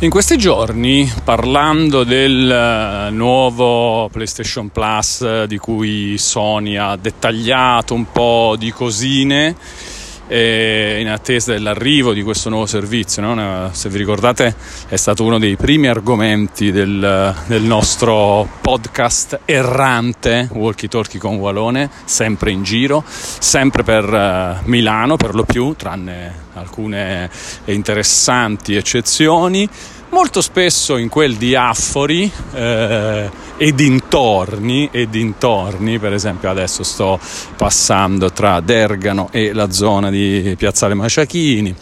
In questi giorni, parlando del eh, nuovo PlayStation Plus eh, di cui Sony ha dettagliato un po' di cosine, in attesa dell'arrivo di questo nuovo servizio. No? Se vi ricordate è stato uno dei primi argomenti del, del nostro podcast errante Walkie Talkie con Walone, sempre in giro, sempre per uh, Milano per lo più, tranne alcune interessanti eccezioni molto spesso in quel di Affori eh, e dintorni, e dintorni, per esempio adesso sto passando tra Dergano e la zona di Piazzale Maciachini.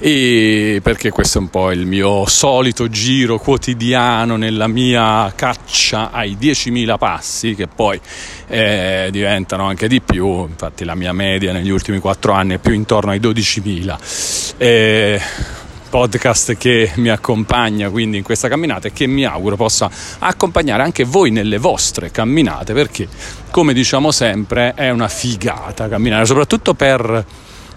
E perché questo è un po' il mio solito giro quotidiano nella mia caccia ai 10.000 passi che poi eh, diventano anche di più. Infatti la mia media negli ultimi 4 anni è più intorno ai 12.000 eh, podcast che mi accompagna quindi in questa camminata e che mi auguro possa accompagnare anche voi nelle vostre camminate perché come diciamo sempre è una figata camminare soprattutto per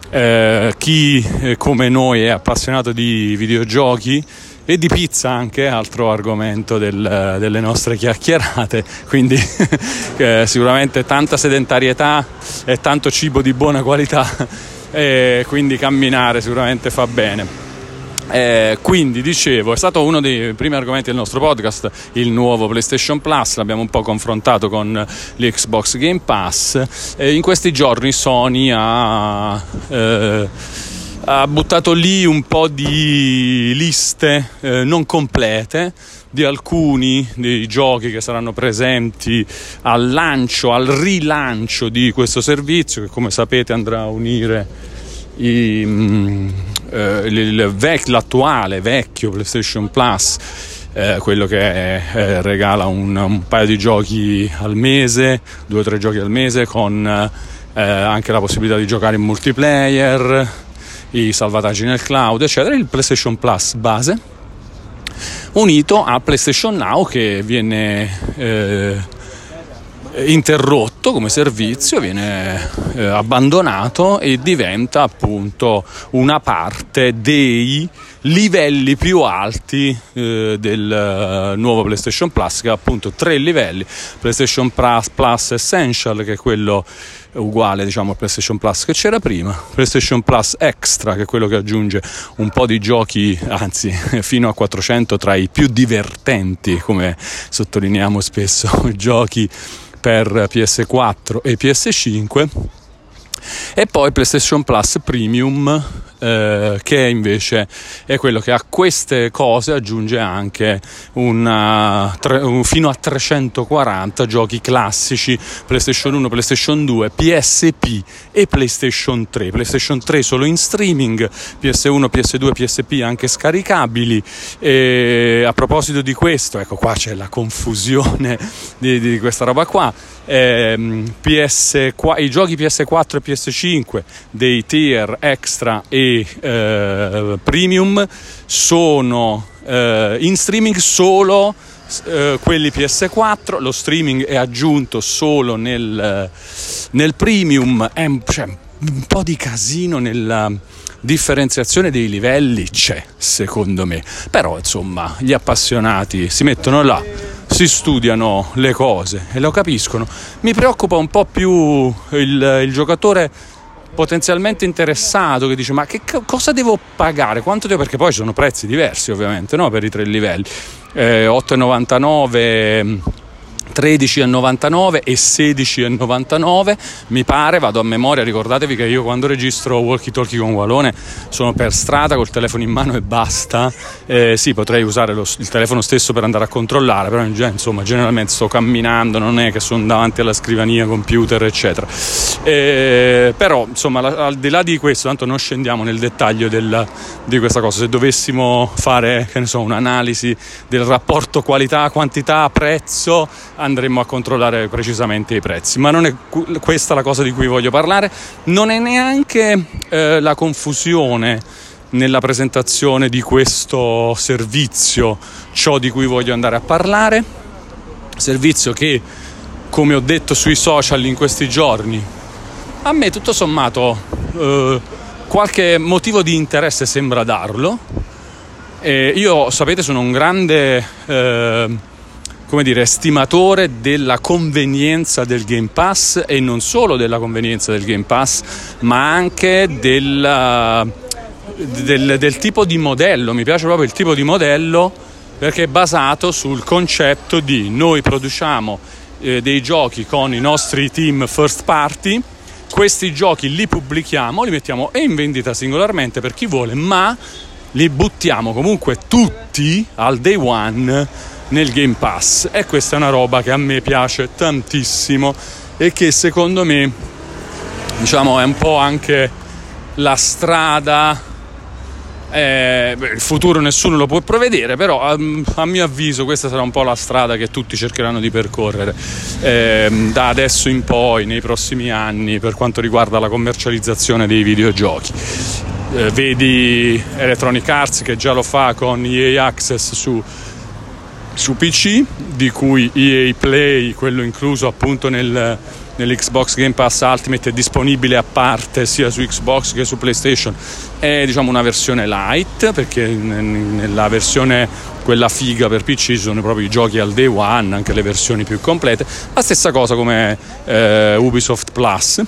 eh, chi eh, come noi è appassionato di videogiochi e di pizza anche, altro argomento del, delle nostre chiacchierate, quindi eh, sicuramente tanta sedentarietà e tanto cibo di buona qualità, e quindi camminare sicuramente fa bene. Eh, quindi dicevo, è stato uno dei primi argomenti del nostro podcast il nuovo PlayStation Plus, l'abbiamo un po' confrontato con l'Xbox Game Pass. Eh, in questi giorni Sony ha, eh, ha, buttato lì un po' di liste eh, non complete di alcuni dei giochi che saranno presenti al lancio, al rilancio di questo servizio che come sapete andrà a unire i, mm, eh, vec- l'attuale vecchio PlayStation Plus eh, quello che eh, regala un, un, paio di giochi al mese, due o tre giochi al mese con eh, anche la possibilità di giocare in multiplayer, i salvataggi nel cloud, eccetera, il PlayStation Plus base unito a PlayStation Now che viene eh, interrotto come servizio, viene eh, abbandonato e diventa appunto una parte dei livelli più alti eh, del uh, nuovo PlayStation Plus che ha appunto tre livelli. PlayStation Plus, Plus Essential che è quello uguale diciamo al PlayStation Plus che c'era prima. PlayStation Plus Extra che è quello che aggiunge un po' di giochi anzi fino a 400 tra i più divertenti come sottolineiamo spesso giochi per PS4 e PS5 e poi PlayStation Plus Premium eh, che invece è quello che a queste cose aggiunge anche una, tre, un, fino a 340 giochi classici PlayStation 1, PlayStation 2, PSP e PlayStation 3. PlayStation 3 solo in streaming, PS1, PS2, PSP anche scaricabili. E a proposito di questo, ecco qua c'è la confusione di, di questa roba qua. Eh, PS, i giochi PS4 e PS5 dei tier extra e eh, premium sono eh, in streaming solo eh, quelli PS4, lo streaming è aggiunto solo nel, nel premium, è un, cioè, un po' di casino nella differenziazione dei livelli c'è secondo me, però insomma gli appassionati si mettono là si studiano le cose e lo capiscono. Mi preoccupa un po' più il, il giocatore potenzialmente interessato che dice ma che cosa devo pagare? Quanto devo? Perché poi ci sono prezzi diversi ovviamente no? per i tre livelli. Eh, 8,99 13,99 e 16,99 mi pare, vado a memoria, ricordatevi che io quando registro walkie talkie con Walone sono per strada col telefono in mano e basta, eh, sì potrei usare lo, il telefono stesso per andare a controllare, però insomma generalmente sto camminando, non è che sono davanti alla scrivania, computer eccetera, eh, però insomma al di là di questo, tanto non scendiamo nel dettaglio del, di questa cosa, se dovessimo fare che ne so, un'analisi del rapporto qualità-quantità prezzo andremo a controllare precisamente i prezzi. Ma non è questa la cosa di cui voglio parlare, non è neanche eh, la confusione nella presentazione di questo servizio ciò di cui voglio andare a parlare, servizio che come ho detto sui social in questi giorni, a me tutto sommato eh, qualche motivo di interesse sembra darlo. E io, sapete, sono un grande eh, come dire, estimatore della convenienza del Game Pass e non solo della convenienza del Game Pass, ma anche della, del, del tipo di modello. Mi piace proprio il tipo di modello perché è basato sul concetto di noi produciamo eh, dei giochi con i nostri team first party, questi giochi li pubblichiamo, li mettiamo e in vendita singolarmente per chi vuole, ma li buttiamo comunque tutti al day one nel Game Pass e questa è una roba che a me piace tantissimo e che secondo me diciamo è un po' anche la strada eh, il futuro nessuno lo può prevedere, però a, a, mio avviso questa sarà un po' la strada che tutti cercheranno di percorrere eh, da adesso in poi, nei prossimi anni, per quanto riguarda la commercializzazione dei videogiochi. Eh, vedi Electronic Arts che già lo fa con EA Access su, su PC, di cui EA Play, quello incluso appunto nel nell'Xbox Game Pass Ultimate è disponibile a parte sia su Xbox che su PlayStation. È diciamo una versione light perché nella versione quella figa per PC sono proprio i giochi al day one anche le versioni più complete. La stessa cosa come eh, Ubisoft Plus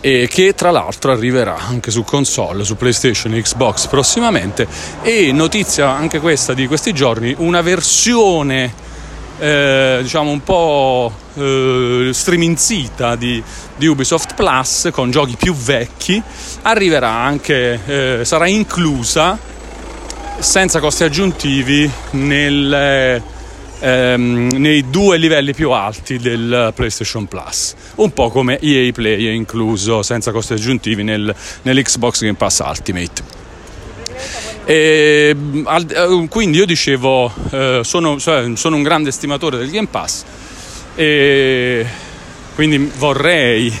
e che tra l'altro arriverà anche su console, su PlayStation e Xbox prossimamente. E notizia anche questa di questi giorni una versione eh, diciamo un po' eh, striminzita di, di, Ubisoft Plus con giochi più vecchi arriverà anche, eh, sarà inclusa senza costi aggiuntivi nel, ehm, nei due livelli più alti del PlayStation Plus, un po' come EA Play è incluso senza costi aggiuntivi nel, nell'Xbox Game Pass Ultimate. E, eh, quindi io dicevo, eh, sono, sono, un grande estimatore del Game Pass e quindi vorrei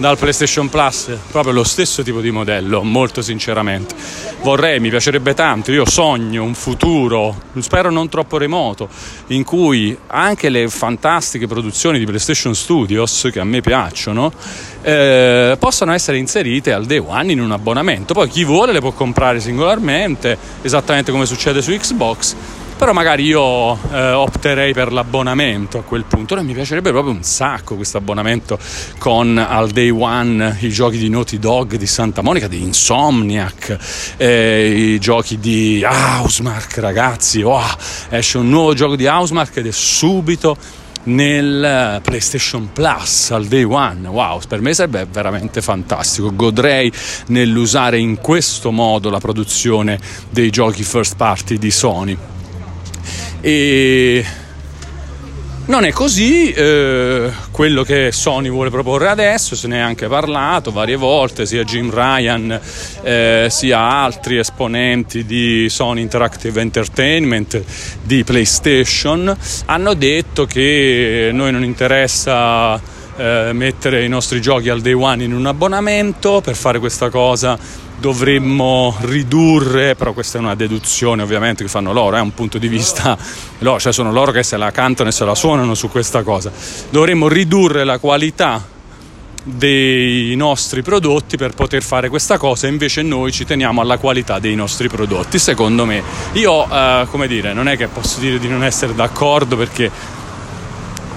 dal PlayStation Plus proprio lo stesso tipo di modello, molto sinceramente. Vorrei, mi piacerebbe tanto, io sogno un futuro, spero non troppo remoto, in cui anche le fantastiche produzioni di PlayStation Studios, che a me piacciono, eh, possano essere inserite al day one in un abbonamento. Poi chi vuole le può comprare singolarmente, esattamente come succede su Xbox però magari io eh, opterei per l'abbonamento a quel punto e mi piacerebbe proprio un sacco questo abbonamento con al day one i giochi di Naughty Dog di Santa Monica di Insomniac eh, i giochi di Housemark ragazzi oh, esce un nuovo gioco di Housemark ed è subito nel PlayStation Plus al day one. Wow, per me sarebbe veramente fantastico. Godrei nell'usare in questo modo la produzione dei giochi first party di Sony e non è così, eh, quello che Sony vuole proporre adesso, se ne è anche parlato varie volte, sia Jim Ryan eh, sia altri esponenti di Sony Interactive Entertainment, di PlayStation, hanno detto che noi non interessa eh, mettere i nostri giochi al day one in un abbonamento, per fare questa cosa dovremmo ridurre, però questa è una deduzione ovviamente che fanno loro, è un punto di vista loro, cioè sono loro che se la cantano e se la suonano su questa cosa, dovremmo ridurre la qualità dei nostri prodotti per poter fare questa cosa invece noi ci teniamo alla qualità dei nostri prodotti secondo me. Io eh, come dire non è che posso dire di non essere d'accordo perché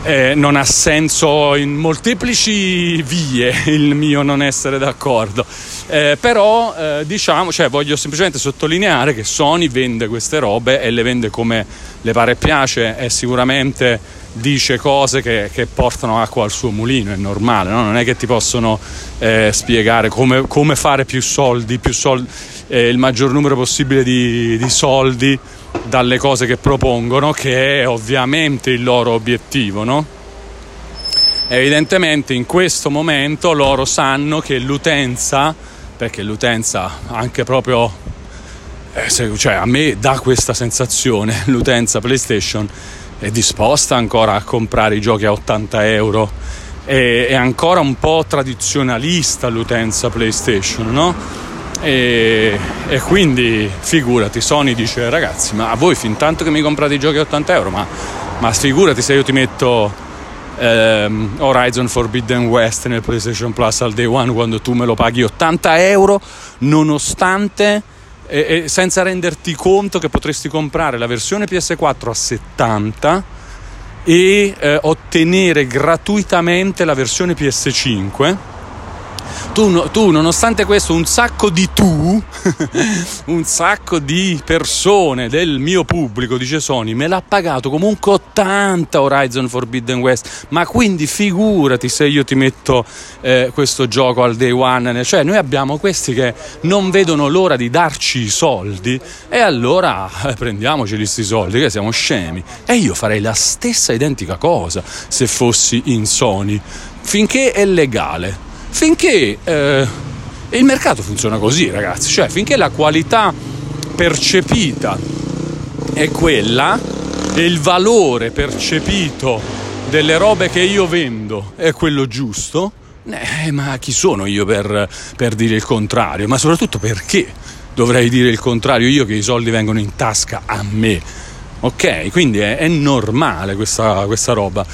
eh, non ha senso in molteplici vie il mio non essere d'accordo. Eh, però eh, diciamo, cioè, voglio semplicemente sottolineare che Sony vende queste robe e le vende come le pare e piace e sicuramente dice cose che, che, portano acqua al suo mulino, è normale, no? non è che ti possono eh, spiegare come, come, fare più soldi, più soldi eh, il maggior numero possibile di, di soldi dalle cose che propongono, che è ovviamente il loro obiettivo, no? Evidentemente in questo momento loro sanno che l'utenza perché l'utenza anche proprio eh, cioè a me dà questa sensazione l'utenza PlayStation è disposta ancora a comprare i giochi a 80 euro è, è ancora un po' tradizionalista l'utenza PlayStation no? E, e, quindi figurati Sony dice ragazzi ma a voi fin tanto che mi comprate i giochi a 80 euro ma, ma figurati se io ti metto ehm, Horizon Forbidden West nel PlayStation Plus al day one quando tu me lo paghi 80 euro nonostante e, e senza renderti conto che potresti comprare la versione PS4 a 70 e eh, ottenere gratuitamente la versione PS5 tu, tu, nonostante questo, un sacco di tu, un sacco di persone del mio pubblico, dice Sony, me l'ha pagato comunque 80 Horizon Forbidden West. Ma quindi figurati se io ti metto eh, questo gioco al day one. Cioè, noi abbiamo questi che non vedono l'ora di darci i soldi, e allora eh, prendiamoci questi soldi, che siamo scemi. E io farei la stessa identica cosa se fossi in Sony, finché è legale finché eh, il mercato funziona così, ragazzi, cioè finché la qualità percepita è quella e il valore percepito delle robe che io vendo è quello giusto, eh, ma chi sono io per, per dire il contrario? Ma soprattutto perché dovrei dire il contrario io che i soldi vengono in tasca a me? Ok, quindi è, è normale questa, questa roba.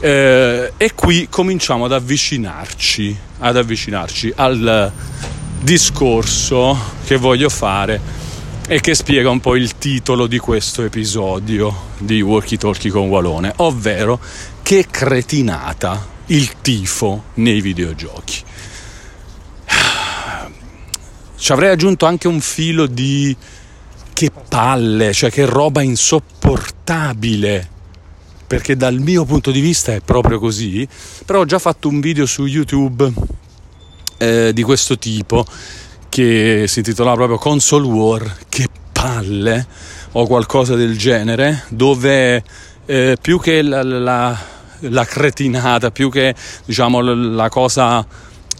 Eh, e qui cominciamo ad avvicinarci, ad avvicinarci al discorso che voglio fare e che spiega un po' il titolo di questo episodio di Walkie Talkie con Walone, ovvero che cretinata il tifo nei videogiochi. Ci avrei aggiunto anche un filo di che palle, cioè che roba insopportabile perché dal mio punto di vista è proprio così, però ho già fatto un video su YouTube eh, di questo tipo che si intitolava proprio Console War, che palle o qualcosa del genere, dove eh, più che la, la, la, cretinata, più che diciamo la cosa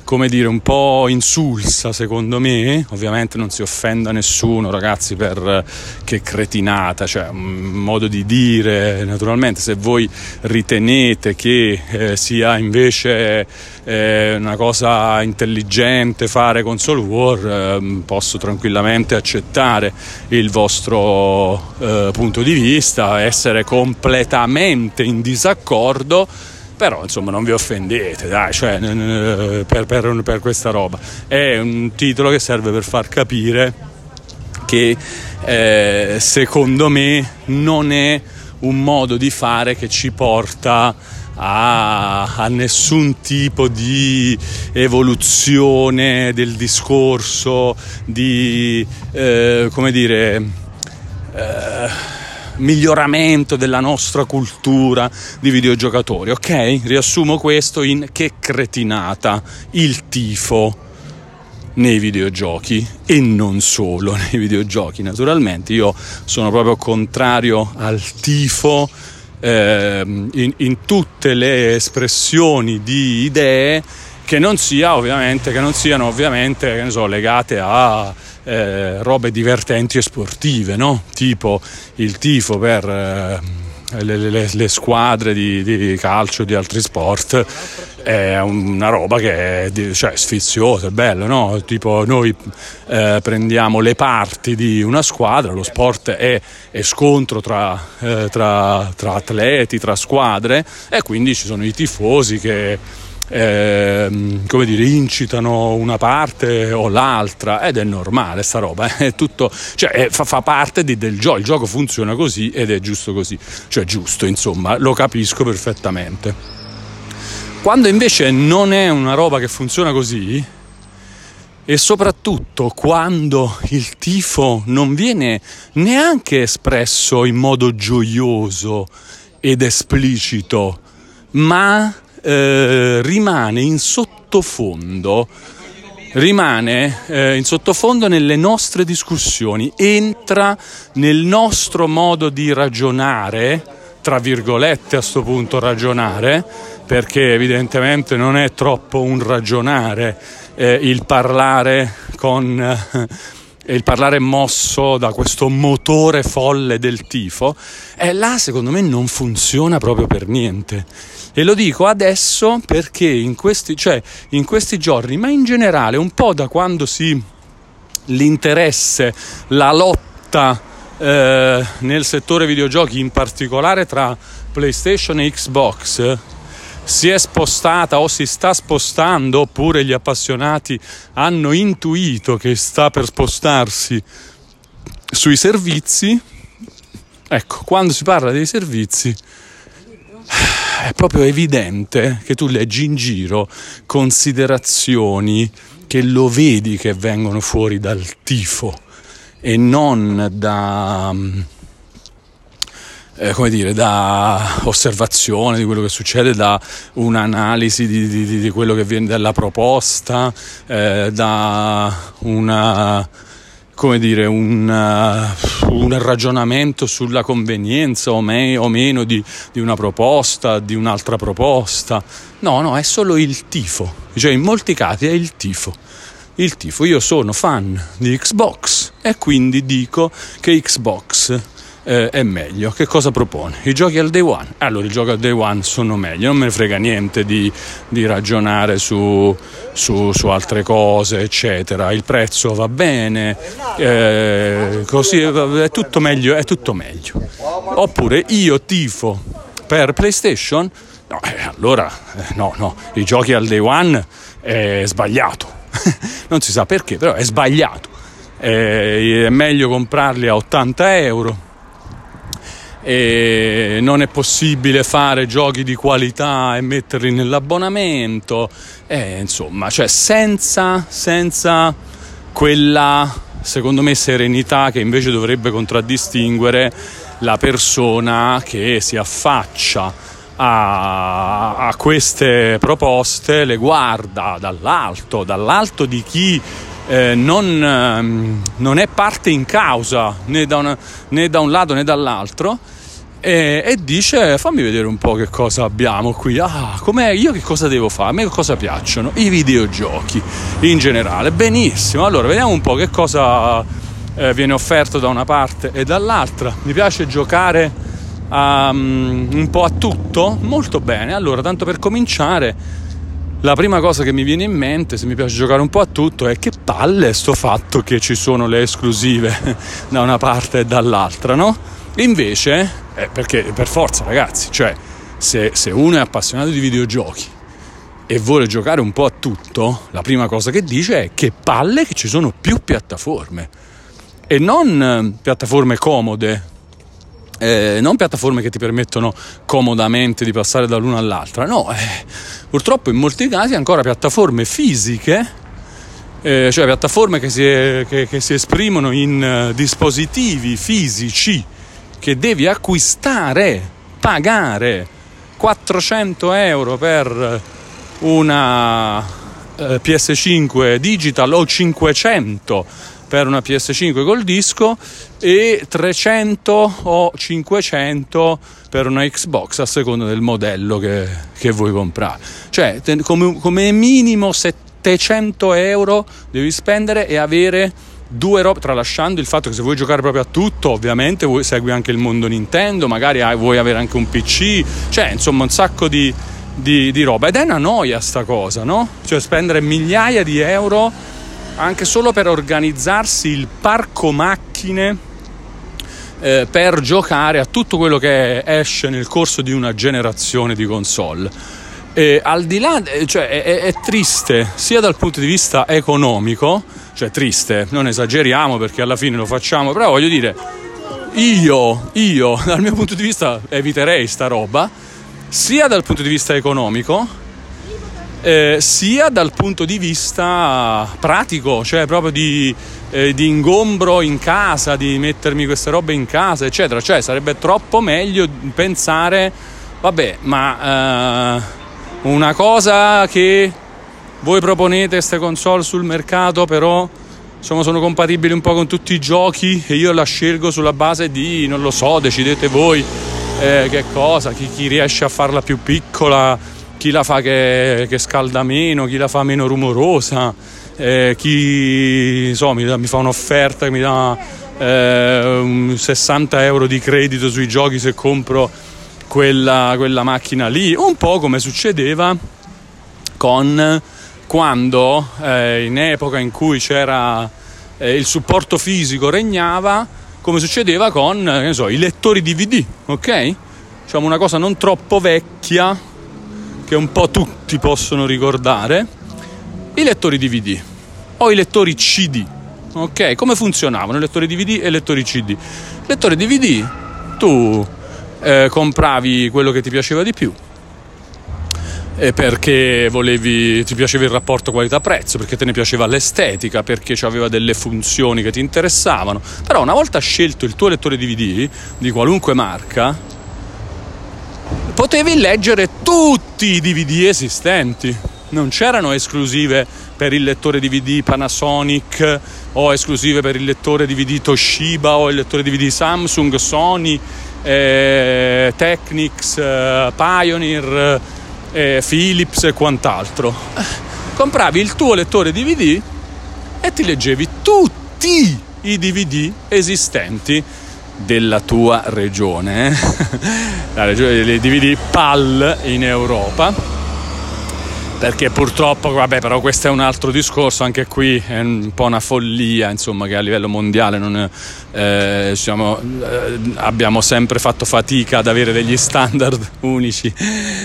come dire, un po' insulsa secondo me, ovviamente non si offenda nessuno ragazzi per che cretinata, cioè un modo di dire, naturalmente se voi ritenete che eh, sia invece eh, una cosa intelligente fare console war, eh, posso tranquillamente accettare il vostro eh, punto di vista, essere completamente in disaccordo però insomma non vi offendete, dai, cioè, per, per, per questa roba. È un titolo che serve per far capire che eh, secondo me non è un modo di fare che ci porta a, a, nessun tipo di evoluzione del discorso, di eh, come dire. Eh, miglioramento della nostra cultura di videogiocatori, ok? Riassumo questo in che cretinata, il tifo nei videogiochi e non solo nei videogiochi, naturalmente io sono proprio contrario al tifo eh, in, in tutte le espressioni di idee che non, sia, che non siano ovviamente che so, legate a eh, robe divertenti e sportive, no? tipo il tifo per eh, le, le, le, squadre di, di, calcio, di altri sport, è una roba che è cioè, sfiziosa, è bello, no? tipo noi eh, prendiamo le parti di una squadra, lo sport è, è scontro tra, eh, tra, tra atleti, tra squadre e quindi ci sono i tifosi che eh, come dire, incitano una parte o l'altra ed è normale sta roba, è tutto, cioè, è, fa, fa, parte di, del gioco, il gioco funziona così ed è giusto così, cioè giusto insomma, lo capisco perfettamente. Quando invece non è una roba che funziona così, e soprattutto quando il tifo non viene neanche espresso in modo gioioso ed esplicito, ma eh, rimane in sottofondo rimane eh, in sottofondo nelle nostre discussioni, entra nel nostro modo di ragionare, tra virgolette a questo punto ragionare, perché evidentemente non è troppo un ragionare eh, il parlare con... Eh, il parlare mosso da questo motore folle del tifo, e là secondo me non funziona proprio per niente. E lo dico adesso perché in questi, cioè, in questi giorni, ma in generale un po' da quando si l'interesse, la lotta eh, nel settore videogiochi, in particolare tra PlayStation e Xbox, si è spostata o si sta spostando, oppure gli appassionati hanno intuito che sta per spostarsi sui servizi, ecco, quando si parla dei servizi è proprio evidente che tu leggi in giro considerazioni che lo vedi che vengono fuori dal tifo e non da eh, come dire, da osservazione di quello che succede, da un'analisi di, di, di quello che viene dalla proposta, eh, da una come dire, un, uh, un, ragionamento sulla convenienza o, me, o meno di, di, una proposta, di un'altra proposta. No, no, è solo il tifo. Cioè, in molti casi è il tifo. Il tifo. Io sono fan di Xbox e quindi dico che Xbox eh, è meglio. Che cosa propone? I giochi al day one. Allora, i giochi al day one sono meglio, non me ne frega niente di, di ragionare su, su, su, altre cose, eccetera. Il prezzo va bene, eh, così è tutto meglio, è tutto meglio. Oppure io tifo per PlayStation. No, eh, allora eh, no, no, i giochi al day one è sbagliato. non si sa perché, però è sbagliato. Eh, è meglio comprarli a 80 euro e non è possibile fare giochi di qualità e metterli nell'abbonamento, e, insomma, cioè senza, senza quella, secondo me, serenità che invece dovrebbe contraddistinguere la persona che si affaccia a, queste proposte, le guarda dall'alto, dall'alto di chi eh, non, ehm, non, è parte in causa né da, una, né da un lato né dall'altro e, e, dice fammi vedere un po' che cosa abbiamo qui. Ah com'è? Io che cosa devo fare? A me cosa piacciono? I videogiochi in generale. Benissimo allora vediamo un po' che cosa eh, viene offerto da una parte e dall'altra. Mi piace giocare um, un po' a tutto? Molto bene. Allora tanto per cominciare la prima cosa che mi viene in mente, se mi piace giocare un po' a tutto, è che palle sto fatto che ci sono le esclusive da una parte e dall'altra, no? Invece, eh, perché per forza ragazzi, cioè se, se uno è appassionato di videogiochi e vuole giocare un po' a tutto, la prima cosa che dice è che palle che ci sono più piattaforme. E non eh, piattaforme comode, eh, non piattaforme che ti permettono comodamente di passare dall'una all'altra, no, eh, purtroppo in molti casi ancora piattaforme fisiche, eh, cioè piattaforme che si, che, che si esprimono in uh, dispositivi fisici che devi acquistare, pagare 400 euro per una eh, PS5 digital o 500 per una PS5 col disco e 300 o 500 per una Xbox a seconda del modello che, che vuoi comprare. Cioè, come, come minimo 700 euro devi spendere e avere due robe, tralasciando il fatto che se vuoi giocare proprio a tutto, ovviamente vuoi, segui anche il mondo Nintendo, magari hai, vuoi avere anche un PC, cioè insomma un sacco di, di, di roba. Ed è una noia sta cosa, no? Cioè spendere migliaia di euro anche solo per organizzarsi il parco macchine eh, per giocare a tutto quello che esce nel corso di una generazione di console. E al di là, eh, cioè, è, è triste sia dal punto di vista economico, cioè triste, non esageriamo perché alla fine lo facciamo, però voglio dire, io, io dal mio punto di vista eviterei sta roba, sia dal punto di vista economico, eh, sia dal punto di vista pratico, cioè proprio di, eh, di, ingombro in casa, di mettermi queste robe in casa, eccetera. Cioè sarebbe troppo meglio pensare, vabbè, ma eh, una cosa che voi proponete queste console sul mercato, però insomma, sono compatibili un po' con tutti i giochi e io la scelgo sulla base di, non lo so, decidete voi eh, che cosa, chi, chi, riesce a farla più piccola, chi la fa che, che scalda meno, chi la fa meno rumorosa, eh, chi insomma, mi, mi, fa un'offerta che mi dà eh, 60 euro di credito sui giochi se compro quella, quella macchina lì, un po' come succedeva con quando eh, in epoca in cui c'era eh, il supporto fisico regnava, come succedeva con eh, so, i lettori DVD, ok? Diciamo una cosa non troppo vecchia che un po' tutti possono ricordare, i lettori DVD o i lettori CD, Ok, come funzionavano lettori DVD e lettori CD? Lettore DVD, tu eh, compravi quello che ti piaceva di più, perché volevi, ti piaceva il rapporto qualità-prezzo, perché te ne piaceva l'estetica, perché aveva delle funzioni che ti interessavano. Però una volta scelto il tuo lettore DVD di qualunque marca, potevi leggere tutti i DVD esistenti. Non c'erano esclusive per il lettore DVD Panasonic o esclusive per il lettore DVD Toshiba o il lettore DVD Samsung, Sony, eh, Technics, eh, Pioneer eh, Philips e quant'altro. Compravi il tuo lettore DVD e ti leggevi tutti i DVD esistenti della tua regione, la regione dei DVD PAL in Europa perché purtroppo, vabbè, però questo è un altro discorso, anche qui è un po' una follia, insomma, che a livello mondiale non, eh, diciamo, eh, abbiamo sempre fatto fatica ad avere degli standard unici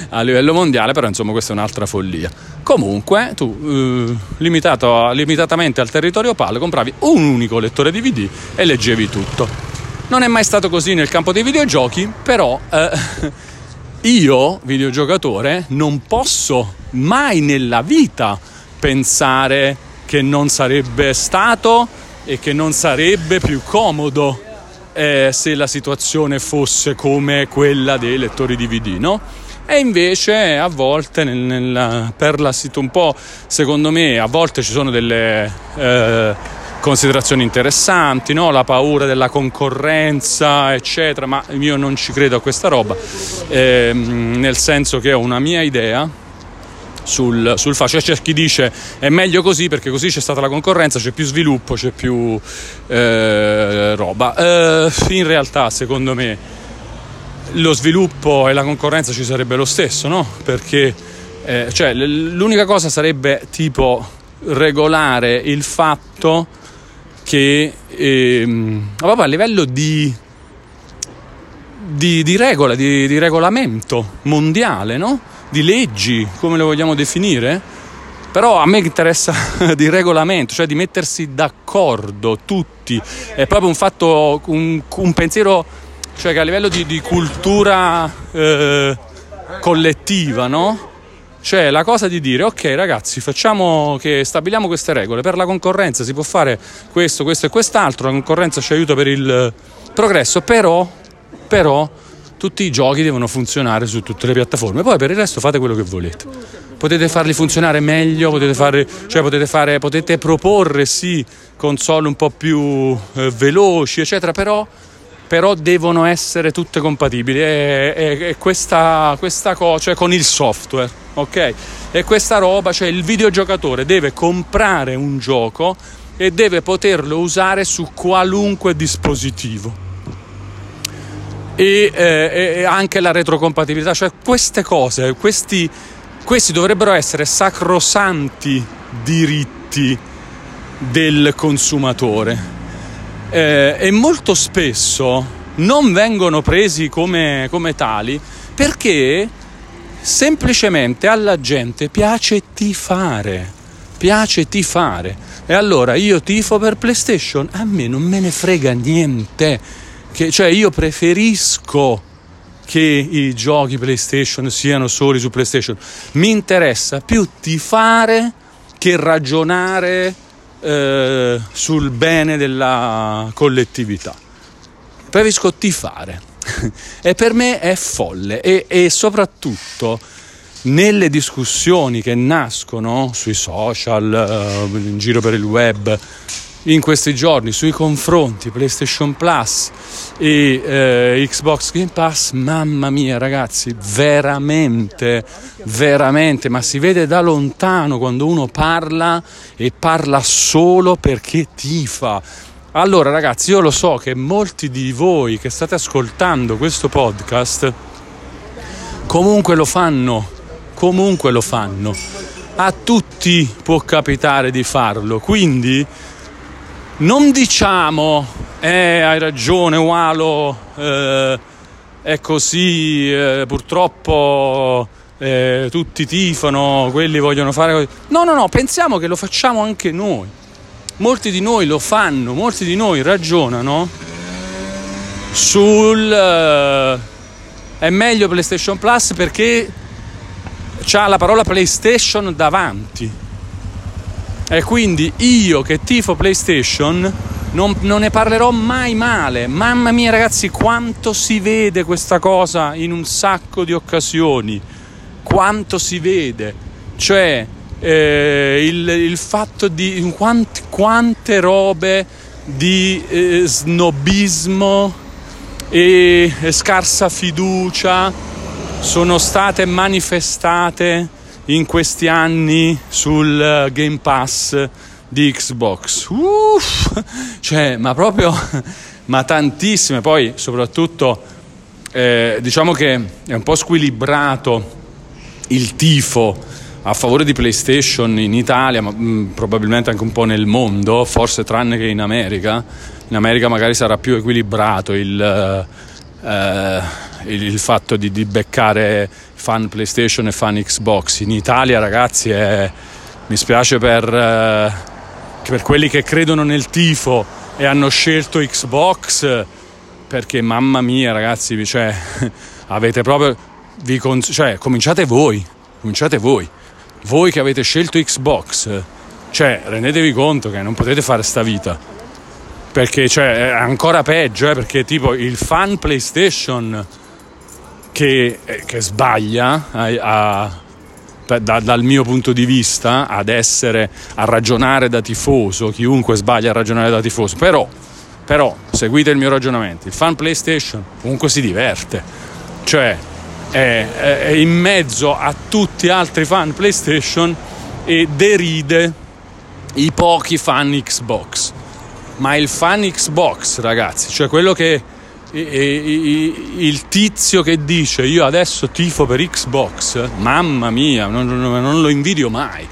a livello mondiale, però insomma questa è un'altra follia. Comunque, tu, eh, limitato, limitatamente al territorio PAL, compravi un unico lettore DVD e leggevi tutto. Non è mai stato così nel campo dei videogiochi, però eh, io, videogiocatore, non posso mai nella vita pensare che non sarebbe stato e che non sarebbe più comodo eh, se la situazione fosse come quella dei lettori DVD, no? E invece a volte nel, nel, per la situazione un po' secondo me a volte ci sono delle eh, considerazioni interessanti, no? la paura della concorrenza, eccetera, ma io non ci credo a questa roba, eh, nel senso che ho una mia idea sul, sul fascio. C'è chi dice è meglio così perché così c'è stata la concorrenza, c'è più sviluppo, c'è più eh, roba. Eh, in realtà, secondo me, lo sviluppo e la concorrenza ci sarebbe lo stesso, no? Perché eh, cioè, l'unica cosa sarebbe tipo regolare il fatto che ehm, a livello di, di, di regola, di, di regolamento mondiale, no? di leggi, come le vogliamo definire, però a me interessa di regolamento, cioè di mettersi d'accordo tutti, è proprio un fatto, un, un pensiero, cioè che a livello di, di cultura eh, collettiva, no? Cioè la cosa di dire ok ragazzi facciamo che stabiliamo queste regole, per la concorrenza si può fare questo, questo e quest'altro, la concorrenza ci aiuta per il progresso, però, però tutti i giochi devono funzionare su tutte le piattaforme, poi per il resto fate quello che volete. Potete farli funzionare meglio, potete, fare, cioè potete, fare, potete proporre sì console un po' più eh, veloci, eccetera, però, però, devono essere tutte compatibili. E, e, e questa, questa cosa, cioè con il software, ok? E questa roba, cioè il videogiocatore deve comprare un gioco e deve poterlo usare su qualunque dispositivo e, eh, e anche la retrocompatibilità, cioè queste cose, questi, questi dovrebbero essere sacrosanti diritti del consumatore eh, e molto spesso non vengono presi come, come tali perché semplicemente alla gente piace tifare piace tifare e allora io tifo per PlayStation a me non me ne frega niente che, cioè io preferisco che i giochi PlayStation siano soli su PlayStation. Mi interessa più tifare che ragionare eh, sul bene della collettività. Preferisco tifare e per me è folle e, e soprattutto nelle discussioni che nascono sui social, eh, in giro per il web, in questi giorni sui confronti PlayStation Plus e eh, Xbox Game Pass, mamma mia ragazzi, veramente, veramente, ma si vede da lontano quando uno parla e parla solo perché tifa. Allora ragazzi, io lo so che molti di voi che state ascoltando questo podcast comunque lo fanno, comunque lo fanno. A tutti può capitare di farlo, quindi non diciamo, eh, hai ragione, Walo, eh, è così, eh, purtroppo eh, tutti tifano, quelli vogliono fare così. No, no, no, pensiamo che lo facciamo anche noi. molti di noi lo fanno, molti di noi ragionano sul uh, è meglio PlayStation Plus perché c'ha la parola PlayStation davanti. E quindi io che tifo PlayStation non, non, ne parlerò mai male. Mamma mia ragazzi, quanto si vede questa cosa in un sacco di occasioni. Quanto si vede. Cioè, eh, il, il, fatto di quanti, quante robe di eh, snobismo e, e scarsa fiducia sono state manifestate in questi anni sul Game Pass di Xbox. Uff, cioè, ma proprio, ma tantissime. Poi, soprattutto, eh, diciamo che è un po' squilibrato il tifo a favore di PlayStation in Italia, ma mh, mm, probabilmente anche un po' nel mondo, forse tranne che in America. In America magari sarà più equilibrato il, eh, il, fatto di, di beccare fan PlayStation e fan Xbox. In Italia, ragazzi, è, mi spiace per, eh, per quelli che credono nel tifo e hanno scelto Xbox perché mamma mia ragazzi cioè, avete proprio vi con, cioè, cominciate voi cominciate voi voi che avete scelto Xbox cioè rendetevi conto che non potete fare sta vita perché cioè, è ancora peggio eh, perché tipo il fan PlayStation che, eh, che sbaglia a, a da, dal mio punto di vista ad essere a ragionare da tifoso, chiunque sbaglia a ragionare da tifoso, però, però seguite il mio ragionamento, il fan PlayStation comunque si diverte, cioè è, è in mezzo a tutti gli altri fan PlayStation e deride i pochi fan Xbox. Ma il fan Xbox, ragazzi, cioè quello che il tizio che dice io adesso tifo per Xbox, mamma mia, non, non, lo invidio mai.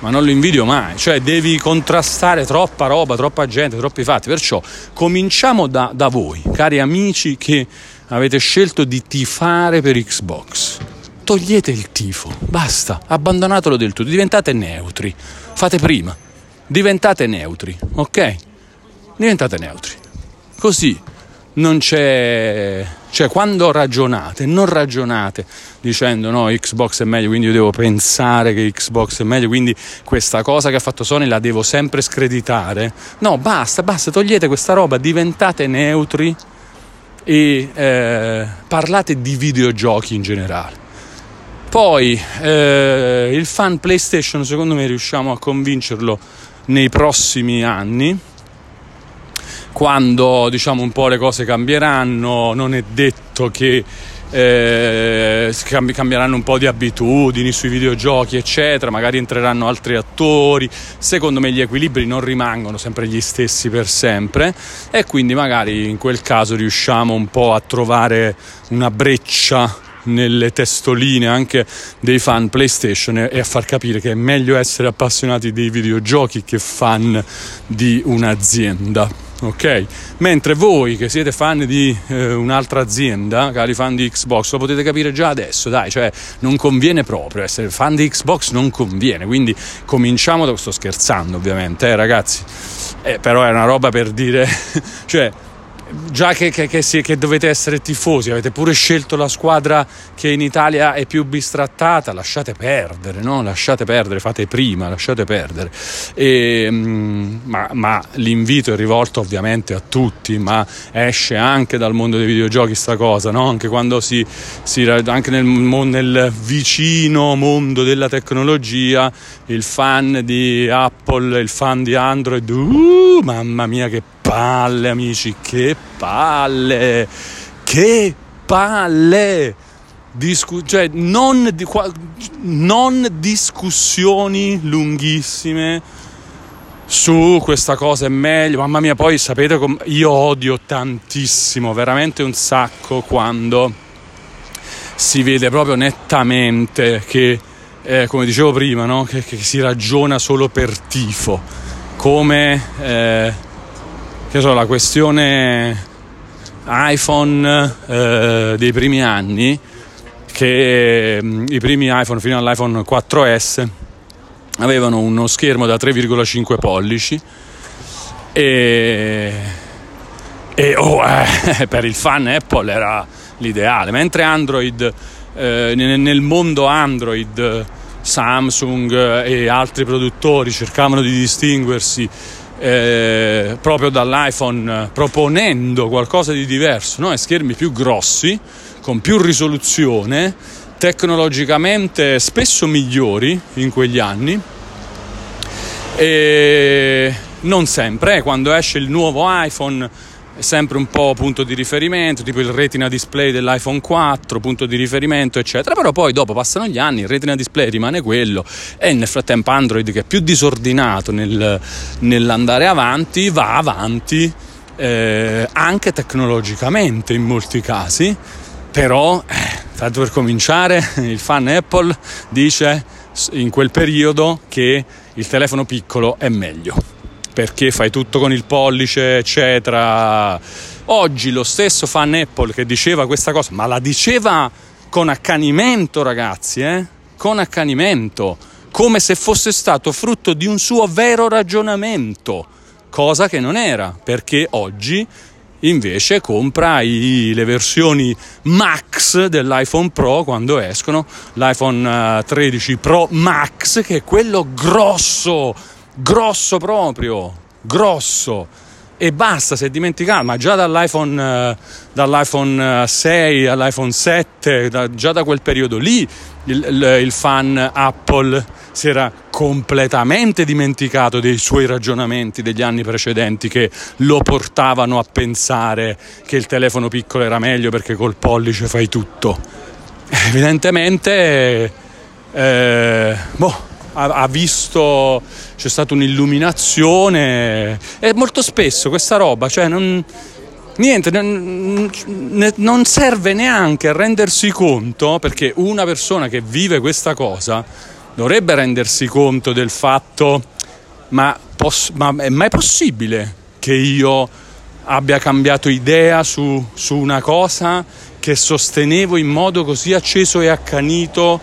Ma non lo invidio mai, cioè devi contrastare troppa roba, troppa gente, troppi fatti. Perciò cominciamo da, da voi, cari amici che avete scelto di tifare per Xbox. Togliete il tifo, basta, abbandonatelo del tutto, diventate neutri. Fate prima, diventate neutri, ok? Diventate neutri. Così non c'è cioè quando ragionate non ragionate dicendo no Xbox è meglio quindi io devo pensare che Xbox è meglio quindi questa cosa che ha fatto Sony la devo sempre screditare. No basta basta togliete questa roba diventate neutri e eh, parlate di videogiochi in generale. Poi eh, il fan PlayStation secondo me riusciamo a convincerlo nei prossimi anni quando diciamo un po' le cose cambieranno, non è detto che eh, cambieranno un po' di abitudini sui videogiochi, eccetera, magari entreranno altri attori. Secondo me gli equilibri non rimangono sempre gli stessi per sempre e quindi magari in quel caso riusciamo un po' a trovare una breccia nelle testoline anche dei fan PlayStation e a far capire che è meglio essere appassionati dei videogiochi che fan di un'azienda ok? Mentre voi che siete fan di eh, un'altra azienda, cari fan di Xbox, lo potete capire già adesso, dai, cioè non conviene proprio essere fan di Xbox, non conviene, quindi cominciamo da sto scherzando ovviamente, eh, ragazzi. Eh, però è una roba per dire, cioè già che, che, che, si, che, dovete essere tifosi, avete pure scelto la squadra che in Italia è più bistrattata, lasciate perdere, no? lasciate perdere, fate prima, lasciate perdere. E, mm, ma, ma, l'invito è rivolto ovviamente a tutti, ma esce anche dal mondo dei videogiochi sta cosa, no? anche quando si, si anche nel, nel vicino mondo della tecnologia, il fan di Apple, il fan di Android, uh, mamma mia che palle, amici, che palle, che palle. Discu- cioè, non, di- non discussioni lunghissime su questa cosa è meglio. Mamma mia, poi sapete com- io odio tantissimo, veramente un sacco quando si vede proprio nettamente che, eh, come dicevo prima, no? che, che, si ragiona solo per tifo, come eh, che so, la questione iPhone eh, dei primi anni, che mm, i primi iPhone fino all'iPhone 4S avevano uno schermo da 3,5 pollici e, e oh, eh, per il fan Apple era l'ideale, mentre Android, eh, nel mondo Android, Samsung e altri produttori cercavano di distinguersi eh, proprio dall'iPhone proponendo qualcosa di diverso, no? schermi più grossi, con più risoluzione, tecnologicamente spesso migliori in quegli anni. E non sempre, eh, quando esce il nuovo iPhone è sempre un po' punto di riferimento, tipo il retina display dell'iPhone 4, punto di riferimento, eccetera. Però poi dopo passano gli anni, il retina display rimane quello e nel frattempo Android che è più disordinato nel, nell'andare avanti, va avanti eh, anche tecnologicamente in molti casi. Però, eh, tanto per cominciare, il fan Apple dice in quel periodo che il telefono piccolo è meglio perché fai tutto con il pollice, eccetera. Oggi lo stesso fan Apple che diceva questa cosa, ma la diceva con accanimento, ragazzi, eh? Con accanimento, come se fosse stato frutto di un suo vero ragionamento, cosa che non era, perché oggi invece compra i, le versioni Max dell'iPhone Pro quando escono, l'iPhone 13 eh, Pro Max che è quello grosso grosso proprio, grosso. E basta, si è dimenticato, ma già dall'iPhone, eh, dall'iPhone 6 all'iPhone 7, da, già da quel periodo lì, il, il, il fan Apple si era completamente dimenticato dei suoi ragionamenti degli anni precedenti che lo portavano a pensare che il telefono piccolo era meglio perché col pollice fai tutto. Evidentemente, eh, boh, ha, visto, c'è stata un'illuminazione e molto spesso questa roba, cioè non, niente, non, serve neanche a rendersi conto, perché una persona che vive questa cosa dovrebbe rendersi conto del fatto, ma, poss- ma è mai possibile che io abbia cambiato idea su, su una cosa che sostenevo in modo così acceso e accanito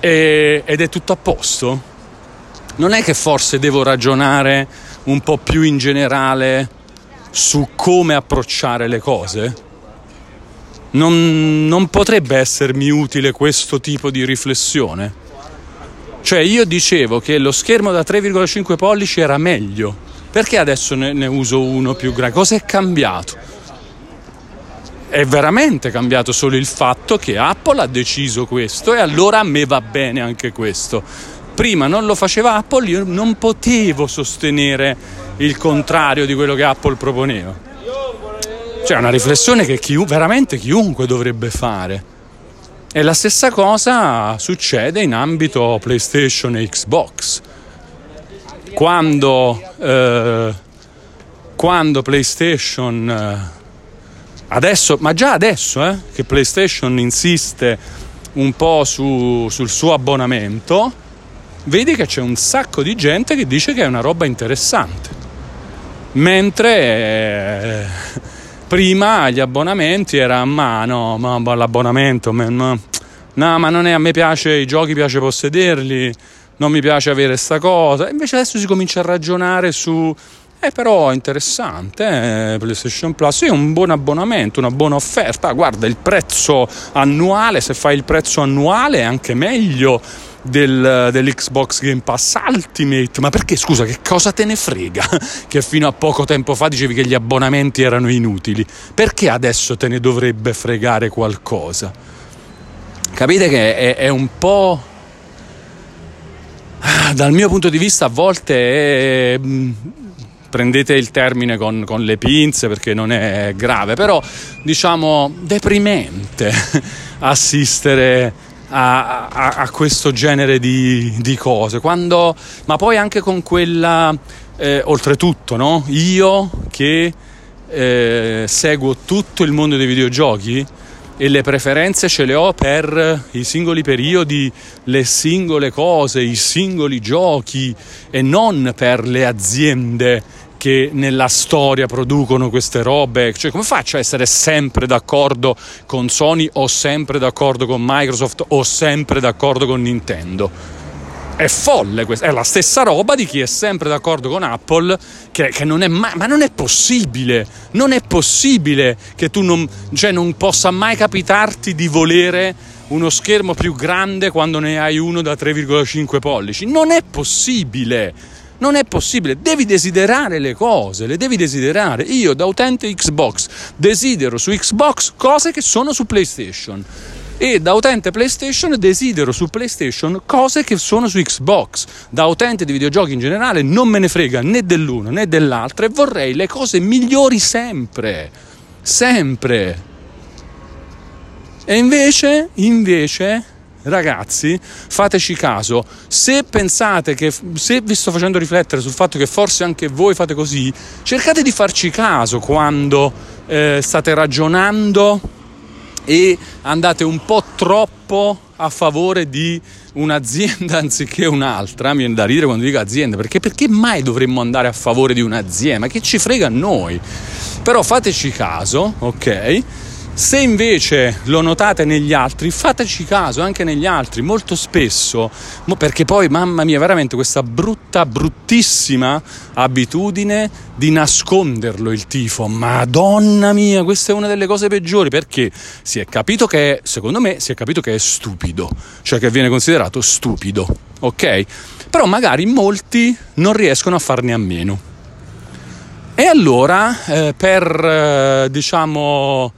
e, ed è tutto a posto? Non è che forse devo ragionare un po' più in generale su come approcciare le cose? Non, non potrebbe essermi utile questo tipo di riflessione? Cioè io dicevo che lo schermo da 3,5 pollici era meglio, perché adesso ne, ne uso uno più grande? Cosa è cambiato? È veramente cambiato solo il fatto che Apple ha deciso questo e allora a me va bene anche questo. Prima non lo faceva Apple, io non potevo sostenere il contrario di quello che Apple proponeva. Cioè una riflessione che chi, veramente chiunque dovrebbe fare. E la stessa cosa succede in ambito PlayStation e Xbox. Quando, eh, quando PlayStation eh, adesso, ma già adesso eh, che PlayStation insiste un po' su, sul suo abbonamento, vedi che c'è un sacco di gente che dice che è una roba interessante. Mentre eh, prima gli abbonamenti erano ma no, ma l'abbonamento, ma, no, ma non è, a me piace, i giochi piace possederli, non mi piace avere sta cosa. Invece adesso si comincia a ragionare su è però interessante, eh, PlayStation Plus è un buon abbonamento, una buona offerta. Guarda, il prezzo annuale, se fai il prezzo annuale è anche meglio del, dell'Xbox Game Pass Ultimate. Ma perché, scusa, che cosa te ne frega? Che fino a poco tempo fa dicevi che gli abbonamenti erano inutili. Perché adesso te ne dovrebbe fregare qualcosa? Capite che è, è un po'... Ah, dal mio punto di vista a volte è prendete il termine con, con, le pinze perché non è grave, però diciamo deprimente assistere a, a, a questo genere di, di, cose, Quando, ma poi anche con quella, eh, oltretutto, no? io che eh, seguo tutto il mondo dei videogiochi e le preferenze ce le ho per i singoli periodi, le singole cose, i singoli giochi e non per le aziende che nella storia producono queste robe. Cioè, come faccio a essere sempre d'accordo con Sony o sempre d'accordo con Microsoft o sempre d'accordo con Nintendo? È folle questa, è la stessa roba di chi è sempre d'accordo con Apple, che, che non è mai, ma non è possibile, non è possibile che tu non, cioè non possa mai capitarti di volere uno schermo più grande quando ne hai uno da 3,5 pollici, non è possibile. Non è possibile, devi desiderare le cose, le devi desiderare. Io da utente Xbox desidero su Xbox cose che sono su PlayStation e da utente PlayStation desidero su PlayStation cose che sono su Xbox. Da utente di videogiochi in generale non me ne frega né dell'uno né dell'altro e vorrei le cose migliori sempre. Sempre. E invece, invece, ragazzi, fateci caso, se pensate che, se vi sto facendo riflettere sul fatto che forse anche voi fate così, cercate di farci caso quando eh, state ragionando e andate un po' troppo a favore di un'azienda anziché un'altra. Mi viene da ridere quando dico azienda, perché perché mai dovremmo andare a favore di un'azienda? Ma che ci frega a noi? Però fateci caso, ok? Se invece lo notate negli altri, fateci caso anche negli altri, molto spesso, perché poi, mamma mia, veramente questa brutta, bruttissima abitudine di nasconderlo il tifo. Madonna mia, questa è una delle cose peggiori perché si è capito che, è, secondo me, si è capito che è stupido, cioè che viene considerato stupido, ok? Però magari molti non riescono a farne a meno. E allora, eh, per, eh, diciamo,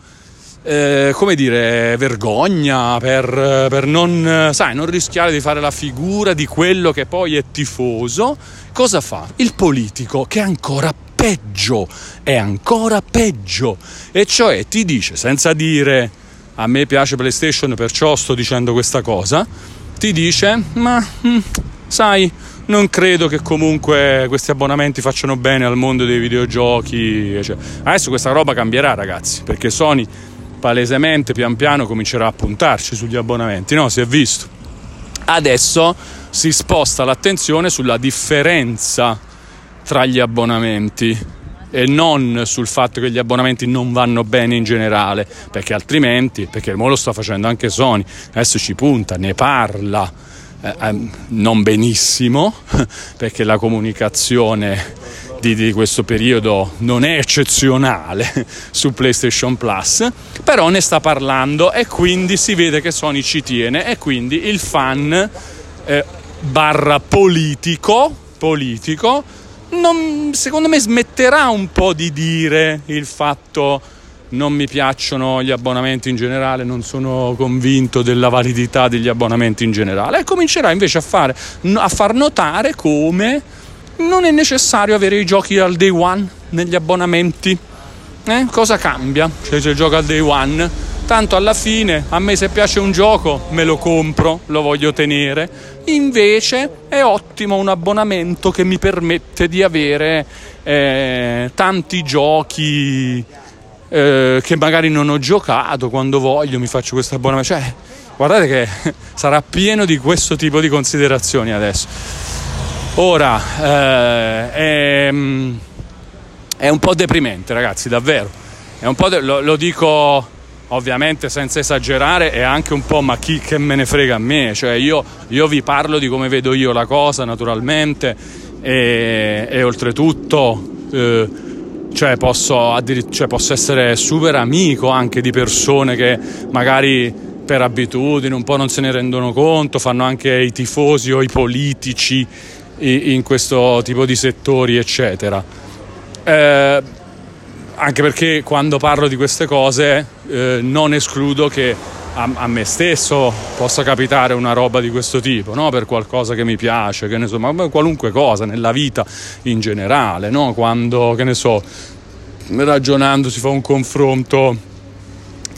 eh, come dire, vergogna, per, per non, sai, non rischiare di fare la figura di quello che poi è tifoso, cosa fa? Il politico che è ancora peggio, è ancora peggio, e cioè ti dice senza dire a me piace PlayStation perciò sto dicendo questa cosa, ti dice ma hm, sai non credo che comunque questi abbonamenti facciano bene al mondo dei videogiochi. Cioè, adesso questa roba cambierà ragazzi perché Sony palesemente pian piano comincerà a puntarci sugli abbonamenti, no? Si è visto. Adesso si sposta l'attenzione sulla differenza tra gli abbonamenti e non sul fatto che gli abbonamenti non vanno bene in generale, perché altrimenti, perché mo lo sta facendo anche Sony, adesso ci punta, ne parla, eh, eh, non benissimo, perché la comunicazione di, di, questo periodo non è eccezionale su PlayStation Plus, però ne sta parlando e quindi si vede che Sony ci tiene e quindi il fan eh, barra politico, politico non, secondo me smetterà un po' di dire il fatto non mi piacciono gli abbonamenti in generale, non sono convinto della validità degli abbonamenti in generale e comincerà invece a, fare, a far notare come non è necessario avere i giochi al day one negli abbonamenti. Eh? Cosa cambia se c'è il gioco al day one? Tanto alla fine a me se piace un gioco me lo compro, lo voglio tenere. Invece è ottimo un abbonamento che mi permette di avere eh, tanti giochi eh, che magari non ho giocato quando voglio, mi faccio questo abbonamento. Cioè, guardate che sarà pieno di questo tipo di considerazioni adesso. Ora, eh, è, è, un po' deprimente ragazzi, davvero. De- lo, lo, dico ovviamente senza esagerare e anche un po' ma chi che me ne frega a me. Cioè io, io vi parlo di come vedo io la cosa naturalmente e, e oltretutto... Eh, cioè posso, cioè posso essere super amico anche di persone che magari per abitudine un po' non se ne rendono conto, fanno anche i tifosi o i politici in questo tipo di settori, eccetera. Eh, anche perché quando parlo di queste cose eh, non escludo che a, a, me stesso possa capitare una roba di questo tipo, no? per qualcosa che mi piace, che ne so, ma qualunque cosa nella vita in generale, no? quando, che ne so, ragionando si fa un confronto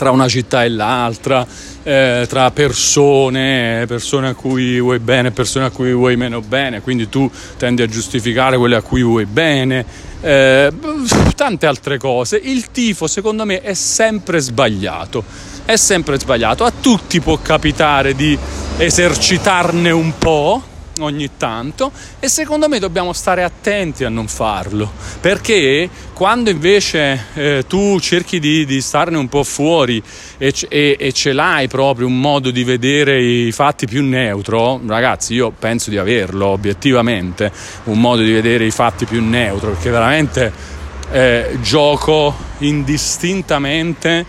tra una città e l'altra, eh, tra persone, persone a cui vuoi bene e persone a cui vuoi meno bene, quindi tu tendi a giustificare quelle a cui vuoi bene, eh, tante altre cose. Il tifo secondo me è sempre sbagliato, è sempre sbagliato, a tutti può capitare di esercitarne un po', ogni tanto e secondo me dobbiamo stare attenti a non farlo perché quando invece eh, tu cerchi di, di, starne un po' fuori e, e, e, ce l'hai proprio un modo di vedere i fatti più neutro ragazzi io penso di averlo obiettivamente un modo di vedere i fatti più neutro perché veramente eh, gioco indistintamente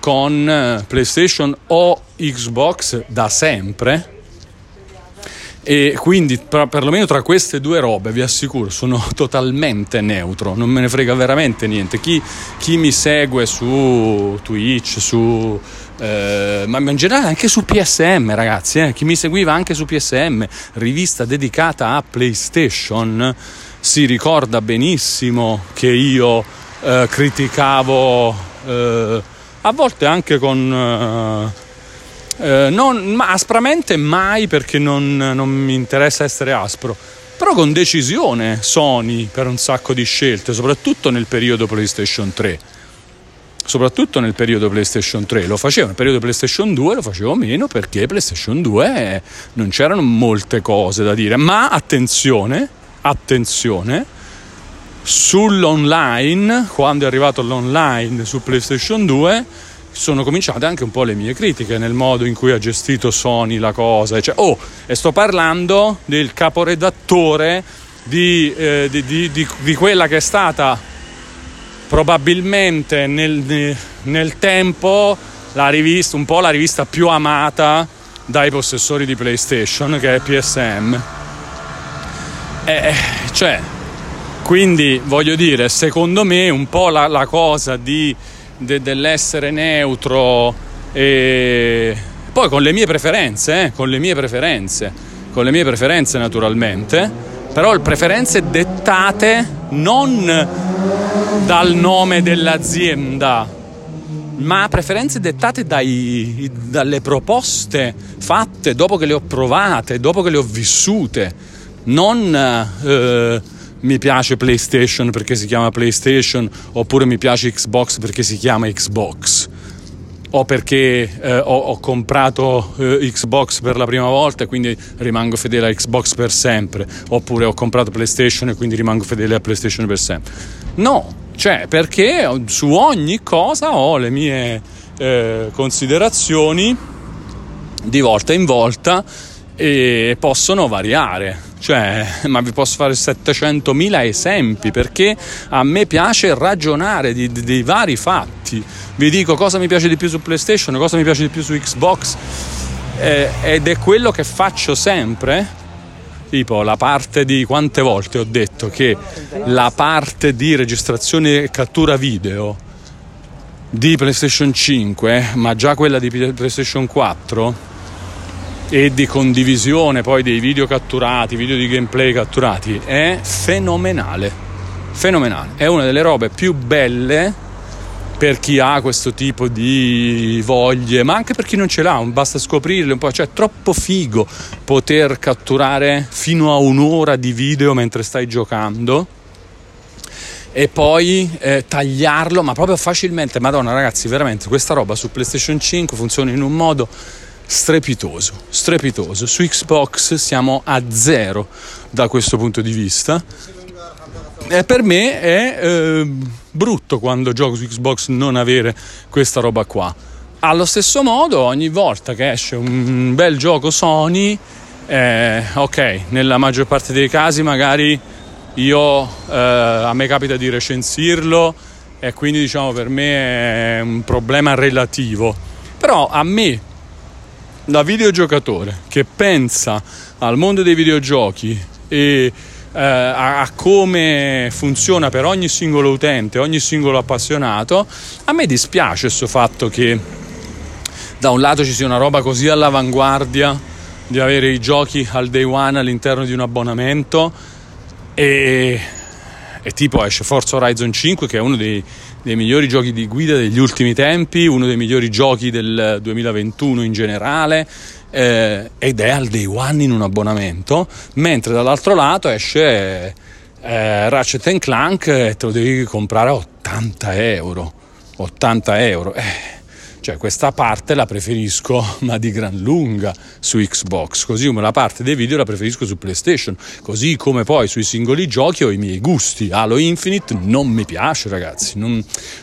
con eh, PlayStation o Xbox da sempre e quindi per, perlomeno tra queste due robe vi assicuro sono totalmente neutro. Non me ne frega veramente niente. Chi, chi mi segue su Twitch su eh, ma in generale anche su PSM ragazzi eh, chi mi seguiva anche su PSM rivista dedicata a PlayStation si ricorda benissimo che io eh, criticavo eh, a volte anche con eh, non ma aspramente mai perché non, non mi interessa essere aspro, però con decisione Sony per un sacco di scelte, soprattutto nel periodo PlayStation 3. Soprattutto nel periodo PlayStation 3 lo facevo, nel periodo PlayStation 2 lo facevo meno perché PlayStation 2 non c'erano molte cose da dire, ma attenzione, attenzione, sull'online, quando è arrivato l'online su PlayStation 2, sono cominciate anche un po' le mie critiche nel modo in cui ha gestito Sony la cosa. Cioè, oh, e sto parlando del caporedattore di, eh, di, di, di quella che è stata probabilmente nel, nel, tempo rivista, un po' la rivista più amata dai possessori di PlayStation, che è PSM. Eh, cioè, quindi voglio dire, secondo me un po' la, la cosa di de, dell'essere neutro e poi con le mie preferenze, eh, con le mie preferenze, con le mie preferenze naturalmente, però le preferenze dettate non dal nome dell'azienda, ma preferenze dettate dai, dalle proposte fatte dopo che le ho provate, dopo che le ho vissute, non eh, mi piace PlayStation perché si chiama PlayStation oppure mi piace Xbox perché si chiama Xbox. O perché eh, ho, ho, comprato eh, Xbox per la prima volta e quindi rimango fedele a Xbox per sempre. Oppure ho comprato PlayStation e quindi rimango fedele a PlayStation per sempre. No, cioè perché su ogni cosa ho le mie eh, considerazioni di volta in volta e possono variare cioè, ma vi posso fare 700.000 esempi perché a me piace ragionare di, di, di, vari fatti. Vi dico cosa mi piace di più su PlayStation, cosa mi piace di più su Xbox eh, ed è quello che faccio sempre. Tipo la parte di quante volte ho detto che la parte di registrazione e cattura video di PlayStation 5, ma già quella di PlayStation 4 e di condivisione poi dei video catturati, video di gameplay catturati, è fenomenale. Fenomenale. È una delle robe più belle per chi ha questo tipo di voglie, ma anche per chi non ce l'ha, basta scoprirle un po', cioè è troppo figo poter catturare fino a un'ora di video mentre stai giocando e poi eh, tagliarlo, ma proprio facilmente. Madonna ragazzi, veramente questa roba su PlayStation 5 funziona in un modo strepitoso, strepitoso. Su Xbox siamo a zero da questo punto di vista. E per me è eh, brutto quando gioco su Xbox non avere questa roba qua. Allo stesso modo, ogni volta che esce un bel gioco Sony, eh, ok, nella maggior parte dei casi magari io eh, a me capita di recensirlo e quindi diciamo per me è un problema relativo. Però a me da videogiocatore che pensa al mondo dei videogiochi e eh, a, a, come funziona per ogni singolo utente, ogni singolo appassionato, a me dispiace questo fatto che da un lato ci sia una roba così all'avanguardia di avere i giochi al day one all'interno di un abbonamento e, e tipo esce Forza Horizon 5 che è uno dei dei migliori giochi di guida degli ultimi tempi, uno dei migliori giochi del 2021 in generale. Eh, ed è al day one in un abbonamento, mentre dall'altro lato esce eh, Ratchet Clank e te lo devi comprare a 80 euro. 80 euro. Eh, Cioè questa parte la preferisco ma di gran lunga su Xbox, così come la parte dei video la preferisco su PlayStation, così come poi sui singoli giochi ho i miei gusti. Halo Infinite non mi piace ragazzi, non,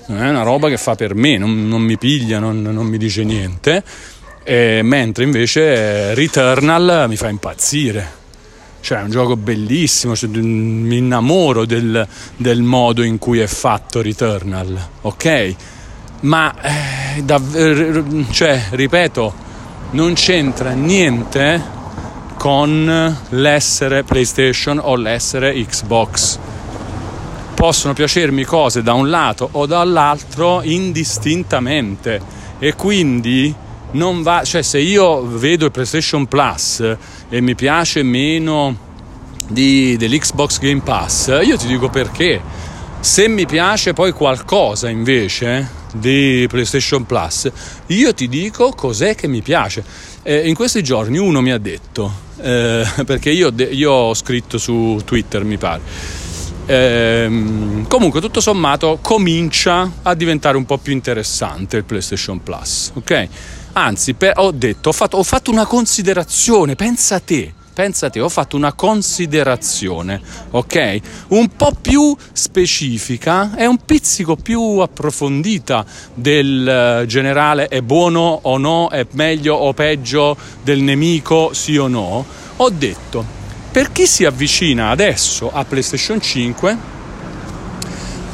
non è una roba che fa per me, non, non mi piglia, non, non, mi dice niente, e, mentre invece Returnal mi fa impazzire. Cioè è un gioco bellissimo, cioè, mi innamoro del, del modo in cui è fatto Returnal, ok? Ma eh, dav- cioè, ripeto, non c'entra niente con l'essere PlayStation o l'essere Xbox. Possono piacermi cose da un lato o dall'altro indistintamente e quindi non va, cioè se io vedo il PlayStation Plus e mi piace meno di, dell'Xbox Game Pass, io ti dico perché. Se mi piace poi qualcosa invece di PlayStation Plus, io ti dico cos'è che mi piace. Eh, in questi giorni uno mi ha detto, eh, perché io, io, ho scritto su Twitter, mi pare. Eh, comunque, tutto sommato, comincia a diventare un po' più interessante il PlayStation Plus, ok? Anzi, per, ho detto, ho fatto, ho fatto una considerazione, pensa a te pensate, ho fatto una considerazione, ok? Un po' più specifica e un pizzico più approfondita del uh, generale è buono o no, è meglio o peggio del nemico, sì o no. Ho detto, per chi si avvicina adesso a PlayStation 5,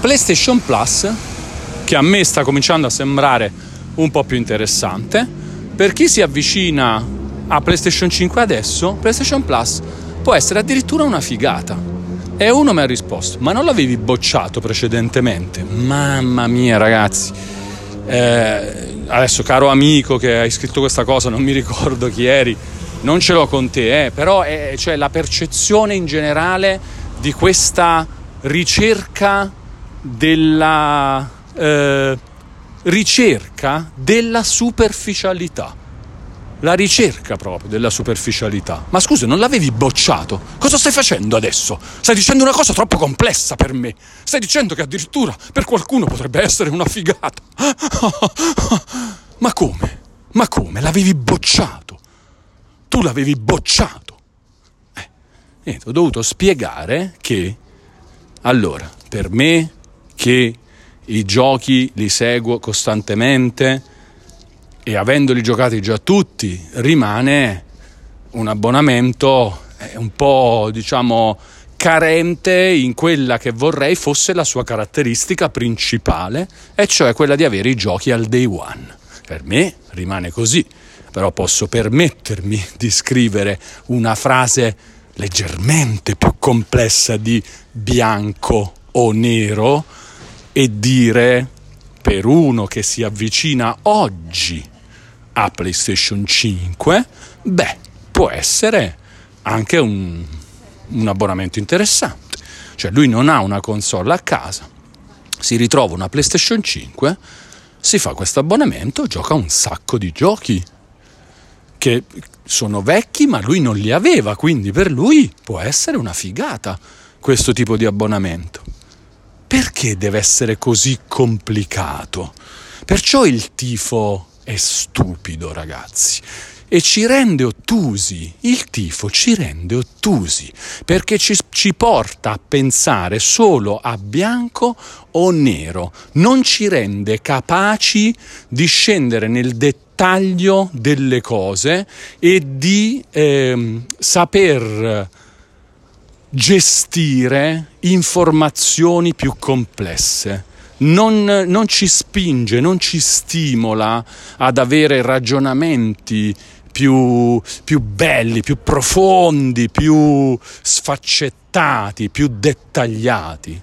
PlayStation Plus, che a me sta cominciando a sembrare un po' più interessante, per chi si avvicina a PlayStation 5 adesso, PlayStation Plus può essere addirittura una figata. E uno mi ha risposto, ma non l'avevi bocciato precedentemente? Mamma mia ragazzi, eh, adesso caro amico che hai scritto questa cosa, non mi ricordo chi eri, non ce l'ho con te, eh, però è cioè, la percezione in generale di questa ricerca della eh, ricerca della superficialità la ricerca proprio della superficialità. Ma scusa, non l'avevi bocciato? Cosa stai facendo adesso? Stai dicendo una cosa troppo complessa per me. Stai dicendo che addirittura per qualcuno potrebbe essere una figata. Ma come? Ma come? L'avevi bocciato? Tu l'avevi bocciato. Eh, niente, ho dovuto spiegare che, allora, per me che i giochi li seguo costantemente, e avendoli giocati già tutti rimane un abbonamento eh, un po' diciamo carente in quella che vorrei fosse la sua caratteristica principale e cioè quella di avere i giochi al day one. Per me rimane così, però posso permettermi di scrivere una frase leggermente più complessa di bianco o nero e dire per uno che si avvicina oggi a PlayStation 5, beh, può essere anche un, un abbonamento interessante. Cioè lui non ha una console a casa, si ritrova una PlayStation 5, si fa questo abbonamento, gioca un sacco di giochi che sono vecchi ma lui non li aveva, quindi per lui può essere una figata questo tipo di abbonamento. Perché deve essere così complicato? Perciò il tifo è stupido, ragazzi. E ci rende ottusi, il tifo ci rende ottusi, perché ci, ci porta a pensare solo a bianco o nero, non ci rende capaci di scendere nel dettaglio delle cose e di eh, saper gestire informazioni più complesse non, non ci spinge, non ci stimola ad avere ragionamenti più, più, belli, più profondi, più sfaccettati, più dettagliati.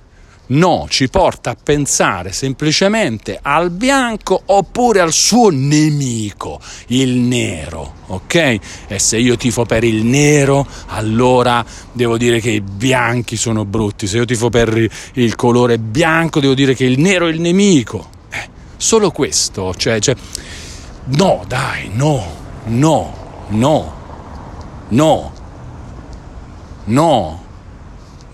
No, ci porta a pensare semplicemente al bianco oppure al suo nemico, il nero, ok? E se io tifo per il nero, allora devo dire che i bianchi sono brutti. Se io tifo per il colore bianco, devo dire che il nero è il nemico. Eh, solo questo, cioè, cioè no, dai, no, no, no, no, no.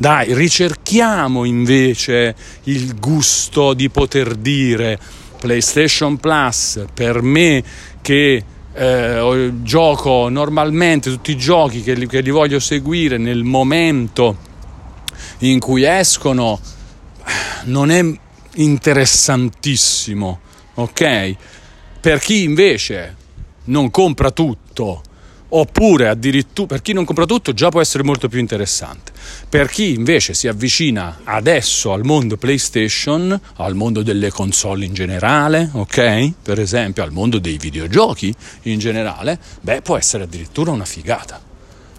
Dai, ricerchiamo invece il gusto di poter dire PlayStation Plus, per me che eh, gioco normalmente tutti i giochi che li, che li voglio seguire nel momento in cui escono, non è interessantissimo, ok? Per chi invece non compra tutto, oppure addirittura per chi non compra tutto già può essere molto più interessante. Per chi invece si avvicina adesso al mondo PlayStation, al mondo delle console in generale, ok? Per esempio al mondo dei videogiochi in generale, beh, può essere addirittura una figata.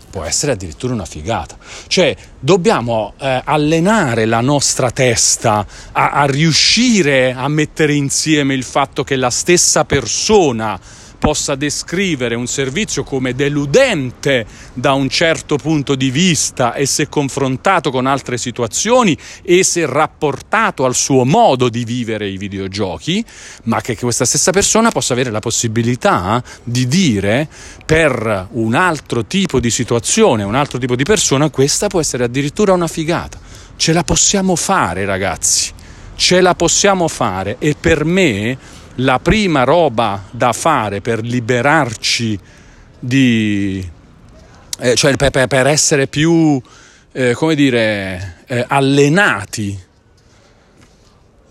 Può essere addirittura una figata. Cioè, dobbiamo eh, allenare la nostra testa a, a riuscire a mettere insieme il fatto che la stessa persona possa descrivere un servizio come deludente da un certo punto di vista e se confrontato con altre situazioni e se rapportato al suo modo di vivere i videogiochi, ma che questa stessa persona possa avere la possibilità di dire per un altro tipo di situazione, un altro tipo di persona, questa può essere addirittura una figata. Ce la possiamo fare, ragazzi. Ce la possiamo fare e per me la prima roba da fare per liberarci di... Eh, cioè per, per, essere più, eh, come dire, eh, allenati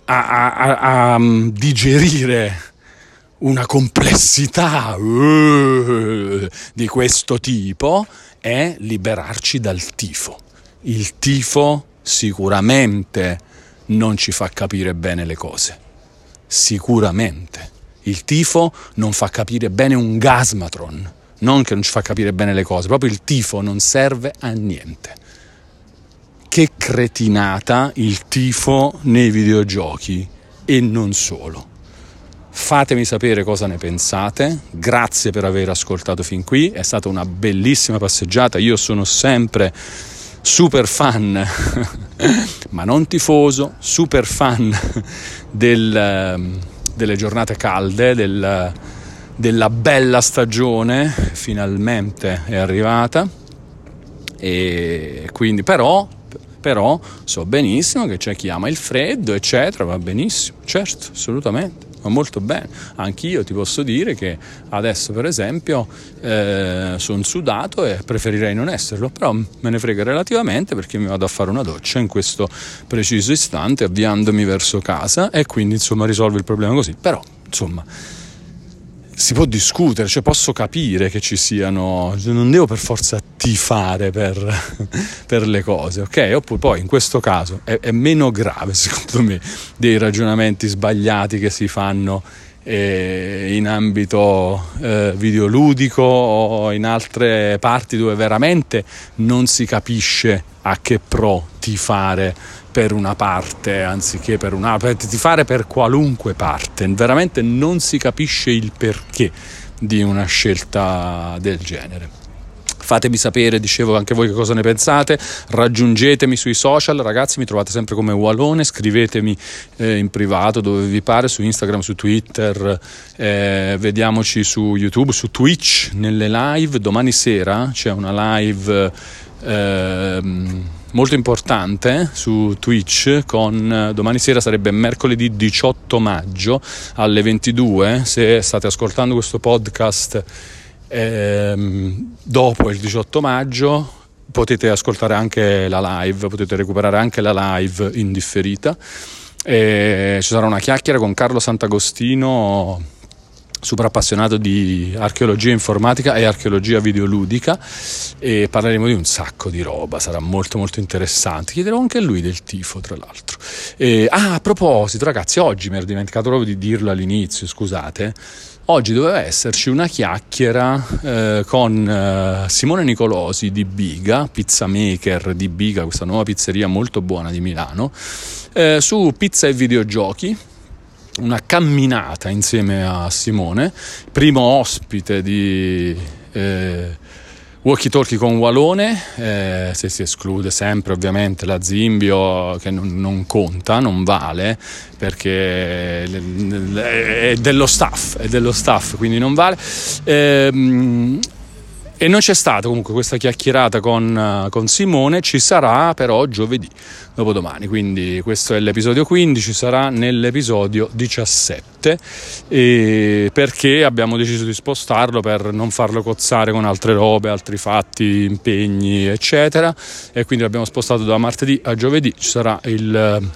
a, a, a, a, mm, digerire una complessità uh, di questo tipo è liberarci dal tifo. Il tifo sicuramente non ci fa capire bene le cose Sicuramente. Il tifo non fa capire bene un gasmatron, non che non ci fa capire bene le cose, proprio il tifo non serve a niente. Che cretinata il tifo nei videogiochi e non solo. Fatemi sapere cosa ne pensate, grazie per aver ascoltato fin qui, è stata una bellissima passeggiata, io sono sempre super fan, ma non tifoso, super fan del, ehm, delle giornate calde, del, della bella stagione, finalmente è arrivata. E quindi però, però so benissimo che c'è chi ama il freddo, eccetera, va benissimo, certo, assolutamente ma molto bene. Anch'io ti posso dire che adesso, per esempio, eh, sono sudato e preferirei non esserlo, però me ne frega relativamente perché mi vado a fare una doccia in questo preciso istante, avviandomi verso casa e quindi insomma risolvo il problema così. Però, insomma si può discutere, cioè posso capire che ci siano, non devo per forza tifare per, per le cose, ok? Oppure poi in questo caso è, è, meno grave secondo me dei ragionamenti sbagliati che si fanno eh, in ambito eh, videoludico o in altre parti dove veramente non si capisce a che pro tifare per una parte anziché per un'altra, di fare per qualunque parte, veramente non si capisce il perché di una scelta del genere. Fatemi sapere, dicevo anche voi che cosa ne pensate, raggiungetemi sui social, ragazzi, mi trovate sempre come Walone, scrivetemi eh, in privato dove vi pare, su Instagram, su Twitter, eh, vediamoci su YouTube, su Twitch, nelle live, domani sera c'è una live... Eh, molto importante su Twitch con domani sera sarebbe mercoledì 18 maggio alle 22 se state ascoltando questo podcast ehm, dopo il 18 maggio potete ascoltare anche la live potete recuperare anche la live indifferita e ci sarà una chiacchiera con Carlo Sant'Agostino super appassionato di archeologia informatica e archeologia videoludica e parleremo di un sacco di roba, sarà molto molto interessante. Chiederò anche a lui del tifo, tra l'altro. E, ah, a proposito, ragazzi, oggi mi ero dimenticato proprio di dirlo all'inizio, scusate. Oggi doveva esserci una chiacchiera eh, con eh, Simone Nicolosi di Biga, pizza maker di Biga, questa nuova pizzeria molto buona di Milano, eh, su pizza e videogiochi una camminata insieme a Simone, primo ospite di eh, Walkie Talkie con Walone, eh, se si esclude sempre ovviamente la Zimbio che non, non conta, non vale perché è dello staff, è dello staff quindi non vale. Eh, E non c'è stata comunque questa chiacchierata con, con Simone, ci sarà però giovedì, dopodomani, quindi questo è l'episodio 15, sarà nell'episodio 17 perché abbiamo deciso di spostarlo per non farlo cozzare con altre robe, altri fatti, impegni, eccetera e quindi l'abbiamo spostato da martedì a giovedì, ci sarà il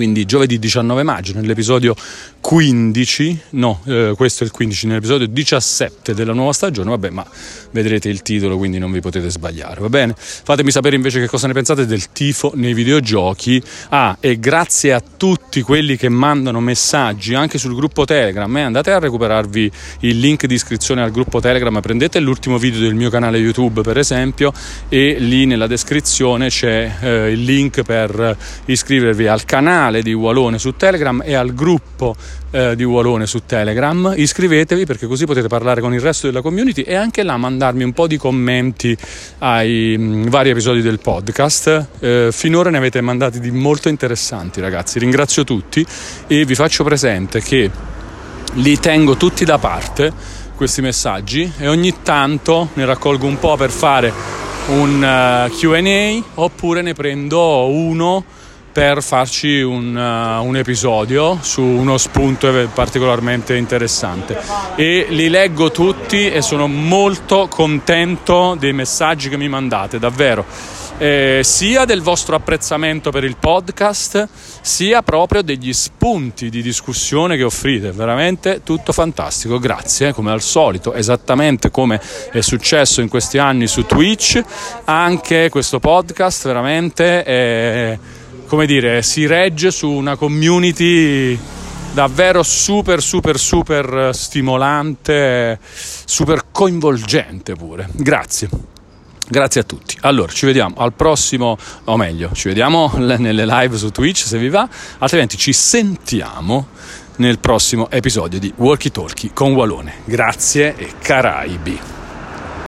quindi giovedì 19 maggio nell'episodio 15, no, eh, questo è il 15, nell'episodio 17 della nuova stagione, vabbè, ma vedrete il titolo, quindi non vi potete sbagliare, va bene? Fatemi sapere invece che cosa ne pensate del tifo nei videogiochi. Ah, e grazie a tutti quelli che mandano messaggi anche sul gruppo Telegram, eh, andate a recuperarvi il link di iscrizione al gruppo Telegram, prendete l'ultimo video del mio canale YouTube, per esempio, e lì nella descrizione c'è eh, il link per iscrivervi al canale di Walone su Telegram e al gruppo eh, di Walone su Telegram. Iscrivetevi perché così potete parlare con il resto della community e anche là mandarmi un po' di commenti ai mh, mm, vari episodi del podcast. Eh, finora ne avete mandati di molto interessanti, ragazzi. Ringrazio tutti e vi faccio presente che li tengo tutti da parte questi messaggi e ogni tanto ne raccolgo un po' per fare un uh, eh, QA oppure ne prendo uno per farci un, uh, un, episodio su uno spunto particolarmente interessante. E li leggo tutti e sono molto contento dei messaggi che mi mandate davvero. Eh, sia del vostro apprezzamento per il podcast sia proprio degli spunti di discussione che offrite. Veramente tutto fantastico. Grazie come al solito esattamente come è successo in questi anni su Twitch. Anche questo podcast veramente è come dire, si regge su una community davvero super super super stimolante, super coinvolgente pure. Grazie. Grazie a tutti. Allora, ci vediamo al prossimo, o meglio, ci vediamo nelle live su Twitch se vi va, altrimenti ci sentiamo nel prossimo episodio di Walkie Talkie con Walone. Grazie e Caraibi.